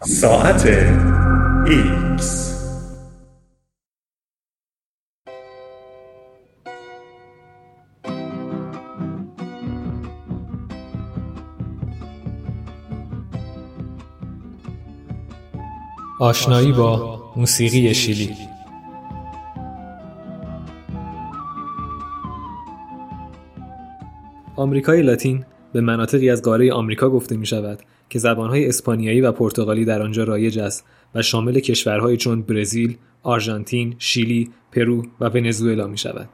ساعت ایکس. آشنایی با موسیقی شیلی. آمریکای لاتین به مناطقی از قاره آمریکا گفته می شود که زبانهای اسپانیایی و پرتغالی در آنجا رایج است و شامل کشورهایی چون برزیل، آرژانتین، شیلی، پرو و ونزوئلا می شود.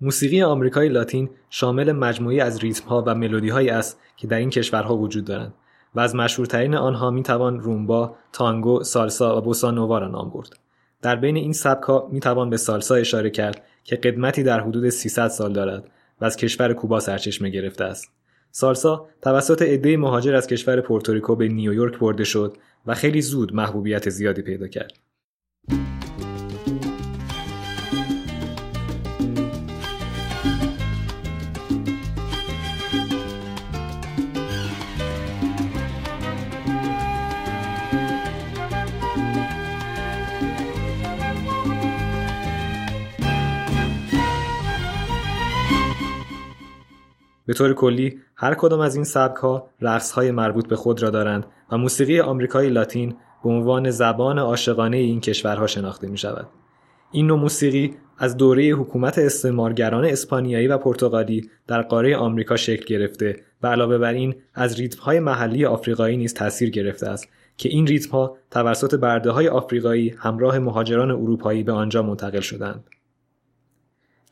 موسیقی آمریکای لاتین شامل مجموعی از ریتمها و ملودیهایی است که در این کشورها وجود دارند و از مشهورترین آنها می توان رومبا، تانگو، سالسا و بوسانووا را نام برد. در بین این سبکها می توان به سالسا اشاره کرد که قدمتی در حدود 300 سال دارد و از کشور کوبا سرچشمه گرفته است. سالسا توسط عده مهاجر از کشور پورتوریکو به نیویورک برده شد و خیلی زود محبوبیت زیادی پیدا کرد. به طور کلی هر کدام از این سبک ها رقص های مربوط به خود را دارند و موسیقی آمریکای لاتین به عنوان زبان عاشقانه این کشورها شناخته می شود. این نوع موسیقی از دوره حکومت استعمارگران اسپانیایی و پرتغالی در قاره آمریکا شکل گرفته و علاوه بر این از ریتم های محلی آفریقایی نیز تاثیر گرفته است که این ریتم ها توسط برده های آفریقایی همراه مهاجران اروپایی به آنجا منتقل شدند.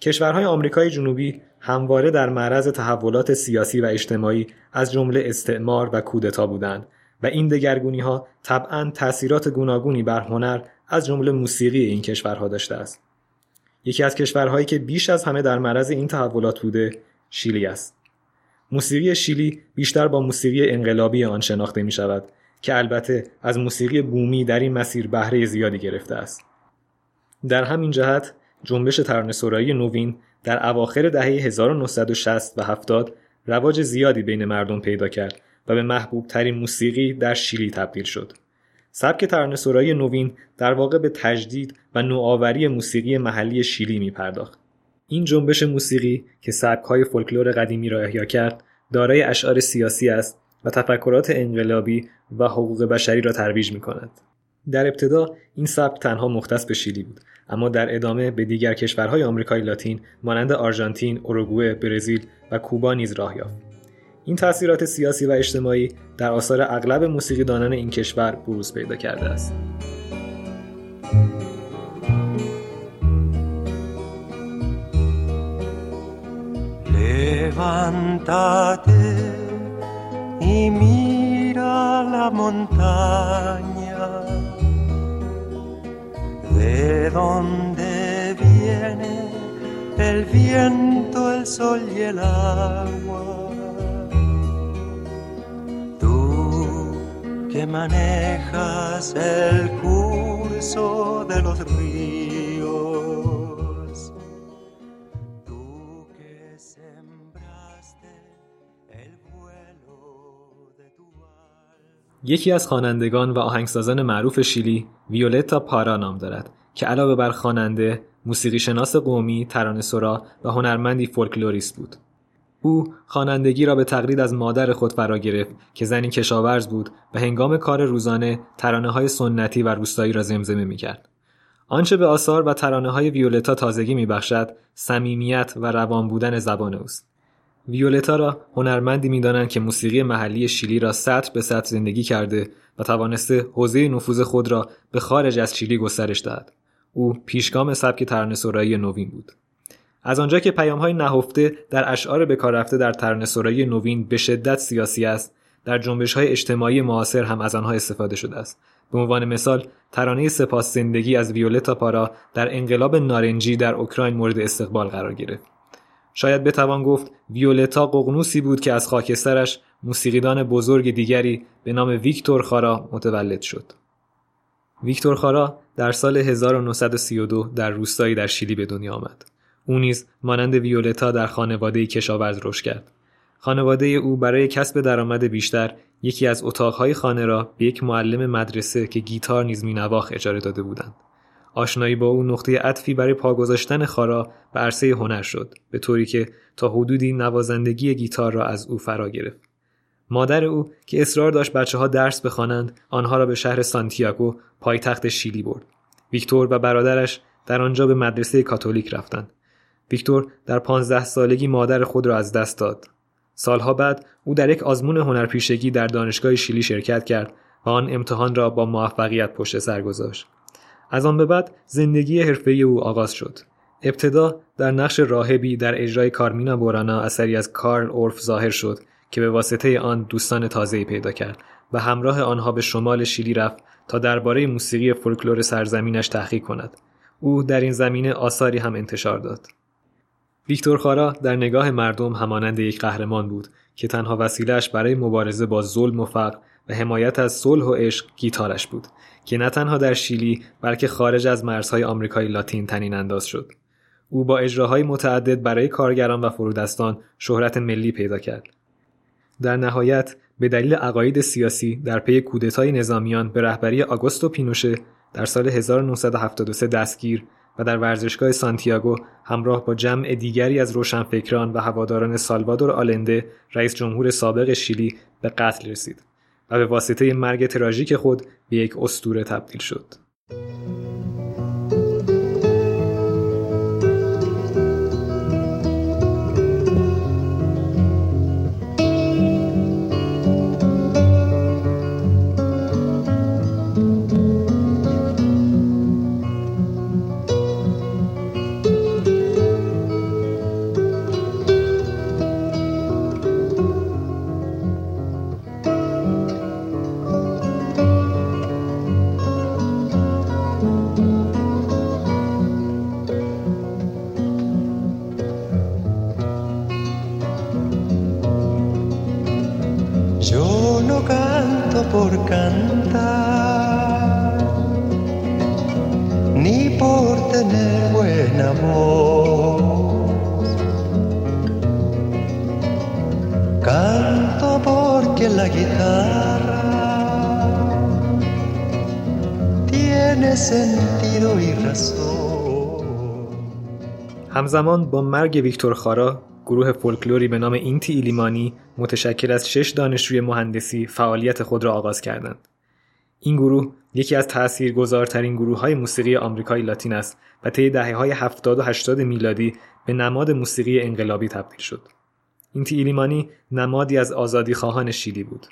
کشورهای آمریکای جنوبی همواره در معرض تحولات سیاسی و اجتماعی از جمله استعمار و کودتا بودند و این دگرگونی ها طبعا تاثیرات گوناگونی بر هنر از جمله موسیقی این کشورها داشته است. یکی از کشورهایی که بیش از همه در معرض این تحولات بوده شیلی است. موسیقی شیلی بیشتر با موسیقی انقلابی آن شناخته می شود که البته از موسیقی بومی در این مسیر بهره زیادی گرفته است. در همین جهت جنبش ترانه‌سرایی نوین در اواخر دهه 1960 و 70 رواج زیادی بین مردم پیدا کرد و به محبوب ترین موسیقی در شیلی تبدیل شد. سبک ترانه‌سرایی نوین در واقع به تجدید و نوآوری موسیقی محلی شیلی می پرداخت. این جنبش موسیقی که سبک‌های فولکلور قدیمی را احیا کرد، دارای اشعار سیاسی است و تفکرات انقلابی و حقوق بشری را ترویج می کند. در ابتدا این سبک تنها مختص به شیلی بود اما در ادامه به دیگر کشورهای آمریکای لاتین مانند آرژانتین، اوروگوئه، برزیل و کوبا نیز راه یافت. این تاثیرات سیاسی و اجتماعی در آثار اغلب موسیقیدانان این کشور بروز پیدا کرده است. Levántate y mira la montaña de dónde viene el viento, el sol y el agua. Tú que manejas el curso de los ríos. Tú que sembraste el یکی از خوانندگان و آهنگسازان معروف شیلی ویولتا پارا نام دارد که علاوه بر خواننده، موسیقی شناس قومی، ترانه‌سرا و هنرمندی فولکلوریست بود. او خوانندگی را به تقلید از مادر خود فرا گرفت که زنی کشاورز بود و هنگام کار روزانه ترانه های سنتی و روستایی را زمزمه می کرد. آنچه به آثار و ترانه های ویولتا تازگی می بخشد، صمیمیت و روان بودن زبان اوست. ویولتا را هنرمندی می‌دانند که موسیقی محلی شیلی را سطر به سطر زندگی کرده و توانسته حوزه نفوذ خود را به خارج از شیلی گسترش دهد. او پیشگام سبک ترانه‌سرایی نوین بود. از آنجا که پیام‌های نهفته در اشعار به کار رفته در ترانه‌سرایی نوین به شدت سیاسی است، در جنبش‌های اجتماعی معاصر هم از آنها استفاده شده است. به عنوان مثال، ترانه سپاس زندگی از ویولتا پارا در انقلاب نارنجی در اوکراین مورد استقبال قرار گرفت. شاید بتوان گفت ویولتا ققنوسی بود که از خاکسترش موسیقیدان بزرگ دیگری به نام ویکتور خارا متولد شد. ویکتور خارا در سال 1932 در روستایی در شیلی به دنیا آمد. او نیز مانند ویولتا در خانواده کشاورز رشد کرد. خانواده او برای کسب درآمد بیشتر یکی از اتاقهای خانه را به یک معلم مدرسه که گیتار نیز مینواخت اجاره داده بودند. آشنایی با او نقطه عطفی برای پا گذاشتن خارا به عرصه هنر شد به طوری که تا حدودی نوازندگی گیتار را از او فرا گرفت. مادر او که اصرار داشت بچه ها درس بخوانند آنها را به شهر سانتیاگو پایتخت شیلی برد. ویکتور و برادرش در آنجا به مدرسه کاتولیک رفتند. ویکتور در پانزده سالگی مادر خود را از دست داد. سالها بعد او در یک آزمون هنرپیشگی در دانشگاه شیلی شرکت کرد و آن امتحان را با موفقیت پشت سر گذاشت. از آن به بعد زندگی حرفه‌ای او آغاز شد. ابتدا در نقش راهبی در اجرای کارمینا بورانا اثری از کارل اورف ظاهر شد که به واسطه آن دوستان تازه‌ای پیدا کرد و همراه آنها به شمال شیلی رفت تا درباره موسیقی فولکلور سرزمینش تحقیق کند. او در این زمینه آثاری هم انتشار داد. ویکتور خارا در نگاه مردم همانند یک قهرمان بود که تنها وسیلهش برای مبارزه با ظلم و فقر و حمایت از صلح و عشق گیتارش بود که نه تنها در شیلی بلکه خارج از مرزهای آمریکای لاتین تنین انداز شد. او با اجراهای متعدد برای کارگران و فرودستان شهرت ملی پیدا کرد. در نهایت به دلیل عقاید سیاسی در پی کودتای نظامیان به رهبری آگوستو پینوشه در سال 1973 دستگیر و در ورزشگاه سانتیاگو همراه با جمع دیگری از روشنفکران و هواداران سالوادور آلنده رئیس جمهور سابق شیلی به قتل رسید. و به واسطه مرگ تراژیک خود به یک استوره تبدیل شد. همزمان با مرگ ویکتور خارا گروه فولکلوری به نام اینتی ایلیمانی متشکل از شش دانشجوی مهندسی فعالیت خود را آغاز کردند. این گروه یکی از تاثیرگذارترین گروه های موسیقی آمریکای لاتین است و طی دهه های 70 و 80 میلادی به نماد موسیقی انقلابی تبدیل شد. اینتی ایلیمانی نمادی از آزادی خواهان شیلی بود.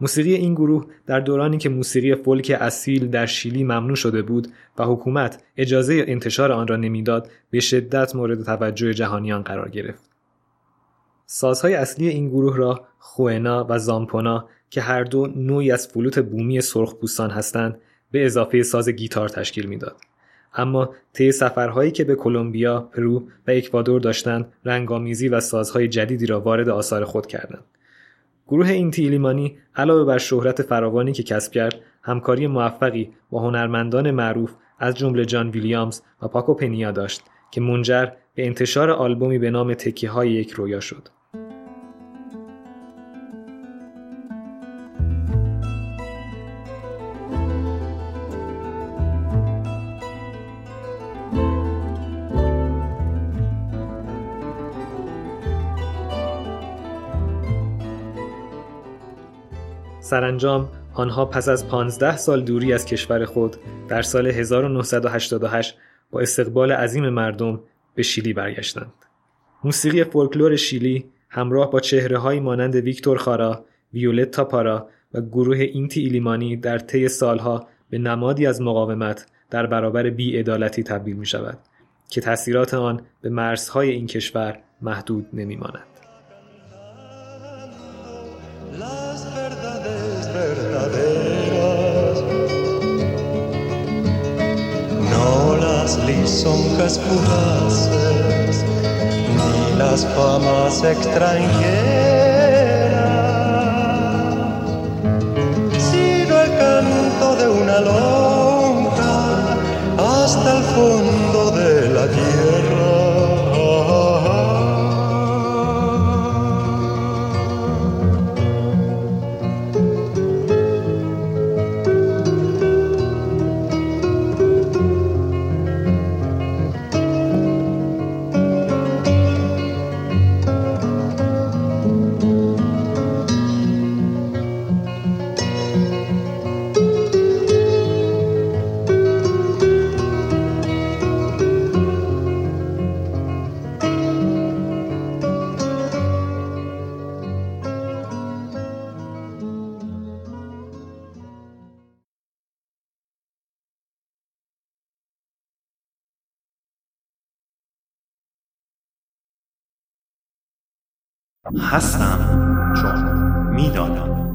موسیقی این گروه در دورانی که موسیقی فولک اصیل در شیلی ممنوع شده بود و حکومت اجازه انتشار آن را نمی‌داد به شدت مورد توجه جهانیان قرار گرفت. سازهای اصلی این گروه را کوئنا و زامپونا که هر دو نوعی از فلوت بومی سرخپوستان هستند به اضافه ساز گیتار تشکیل می‌داد. اما طی سفرهایی که به کلمبیا، پرو و اکوادور داشتند، رنگ‌آمیزی و سازهای جدیدی را وارد آثار خود کردند. گروه اینتی ایلیمانی علاوه بر شهرت فراوانی که کسب کرد همکاری موفقی با هنرمندان معروف از جمله جان ویلیامز و پاکو پنیا داشت که منجر به انتشار آلبومی به نام تکیه های یک رویا شد. سرانجام آنها پس از 15 سال دوری از کشور خود در سال 1988 با استقبال عظیم مردم به شیلی برگشتند. موسیقی فولکلور شیلی همراه با چهره های مانند ویکتور خارا، ویولتا پارا و گروه اینتی ایلیمانی در طی سالها به نمادی از مقاومت در برابر بیعدالتی تبدیل می شود که تاثیرات آن به مرزهای این کشور محدود نمی ماند. Lisonjas fugaces, ni las famas extranjeras, sino el canto de una lonja hasta el fondo هستم چون می‌دانم.